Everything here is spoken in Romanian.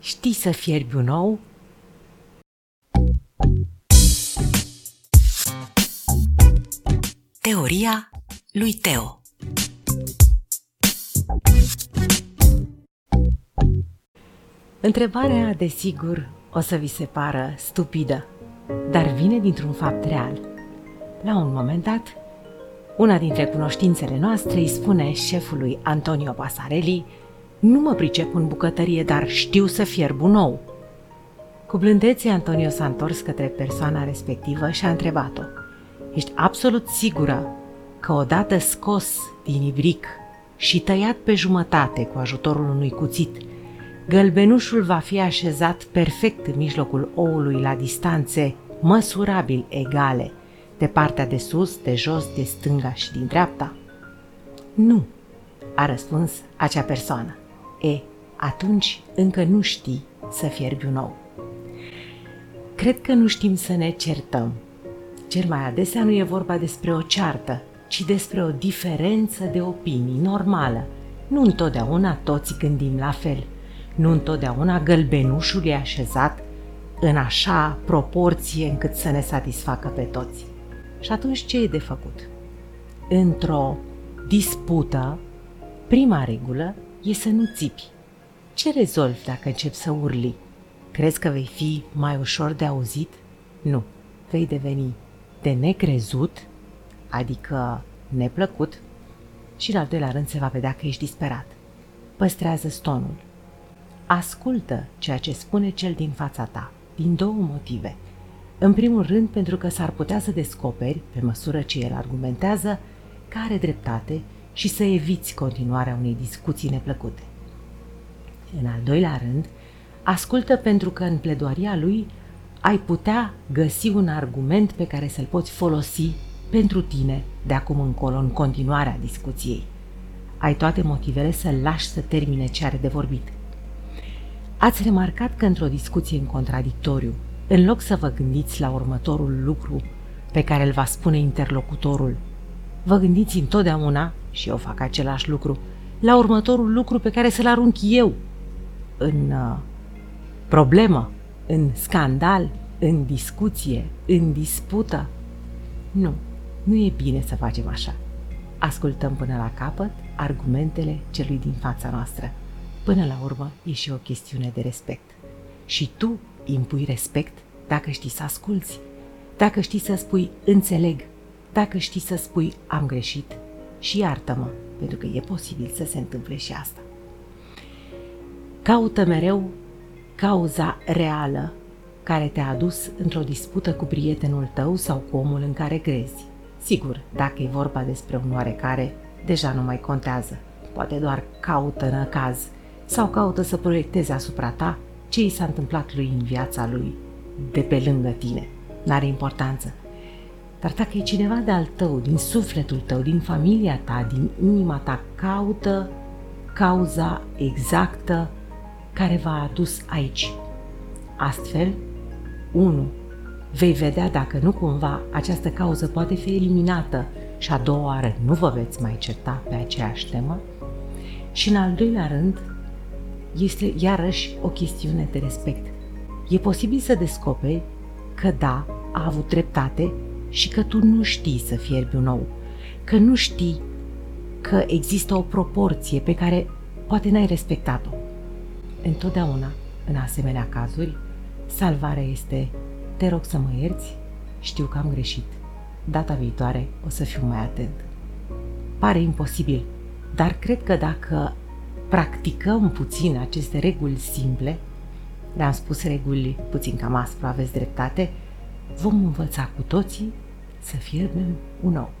Știi să fierbi un ou? Teoria lui Teo Întrebarea, desigur, o să vi se pară stupidă, dar vine dintr-un fapt real. La un moment dat, una dintre cunoștințele noastre îi spune șefului Antonio Pasarelli Nu mă pricep în bucătărie, dar știu să fierb un ou. Cu blândețe, Antonio s-a întors către persoana respectivă și a întrebat-o Ești absolut sigură că odată scos din ibric și tăiat pe jumătate cu ajutorul unui cuțit, gălbenușul va fi așezat perfect în mijlocul oului la distanțe măsurabil egale – de partea de sus, de jos, de stânga și din dreapta? Nu, a răspuns acea persoană. E, atunci încă nu știi să fierbi un ou. Cred că nu știm să ne certăm. Cel mai adesea nu e vorba despre o ceartă, ci despre o diferență de opinii normală. Nu întotdeauna toți gândim la fel. Nu întotdeauna gălbenușul e așezat în așa proporție încât să ne satisfacă pe toți. Și atunci ce e de făcut? Într-o dispută, prima regulă e să nu țipi. Ce rezolvi dacă începi să urli? Crezi că vei fi mai ușor de auzit? Nu. Vei deveni de necrezut, adică neplăcut, și în al doilea rând se va vedea că ești disperat. Păstrează stonul. Ascultă ceea ce spune cel din fața ta, din două motive – în primul rând pentru că s-ar putea să descoperi, pe măsură ce el argumentează, că are dreptate și să eviți continuarea unei discuții neplăcute. În al doilea rând, ascultă pentru că în pledoaria lui ai putea găsi un argument pe care să-l poți folosi pentru tine de acum încolo în continuarea discuției. Ai toate motivele să-l lași să termine ce are de vorbit. Ați remarcat că într-o discuție în contradictoriu în loc să vă gândiți la următorul lucru pe care îl va spune interlocutorul, vă gândiți întotdeauna, și eu fac același lucru, la următorul lucru pe care să-l arunc eu în uh, problemă, în scandal, în discuție, în dispută. Nu, nu e bine să facem așa. Ascultăm până la capăt argumentele celui din fața noastră. Până la urmă, e și o chestiune de respect. Și tu impui respect dacă știi să asculți, dacă știi să spui înțeleg, dacă știi să spui am greșit și iartă-mă, pentru că e posibil să se întâmple și asta. Caută mereu cauza reală care te-a adus într-o dispută cu prietenul tău sau cu omul în care crezi. Sigur, dacă e vorba despre un oarecare, deja nu mai contează. Poate doar caută năcaz sau caută să proiecteze asupra ta ce i s-a întâmplat lui în viața lui de pe lângă tine. N-are importanță. Dar dacă e cineva de al tău, din sufletul tău, din familia ta, din inima ta, caută cauza exactă care v-a adus aici. Astfel, 1. Vei vedea dacă nu cumva această cauză poate fi eliminată și a doua oară nu vă veți mai certa pe aceeași temă. Și în al doilea rând, este iarăși o chestiune de respect. E posibil să descoperi că da, a avut dreptate și că tu nu știi să fierbi un ou, că nu știi că există o proporție pe care poate n-ai respectat-o. Întotdeauna, în asemenea cazuri, salvarea este te rog să mă ierți, știu că am greșit. Data viitoare o să fiu mai atent. Pare imposibil, dar cred că dacă practicăm puțin aceste reguli simple, le-am spus reguli puțin cam aspru, aveți dreptate, vom învăța cu toții să fierbem un ou.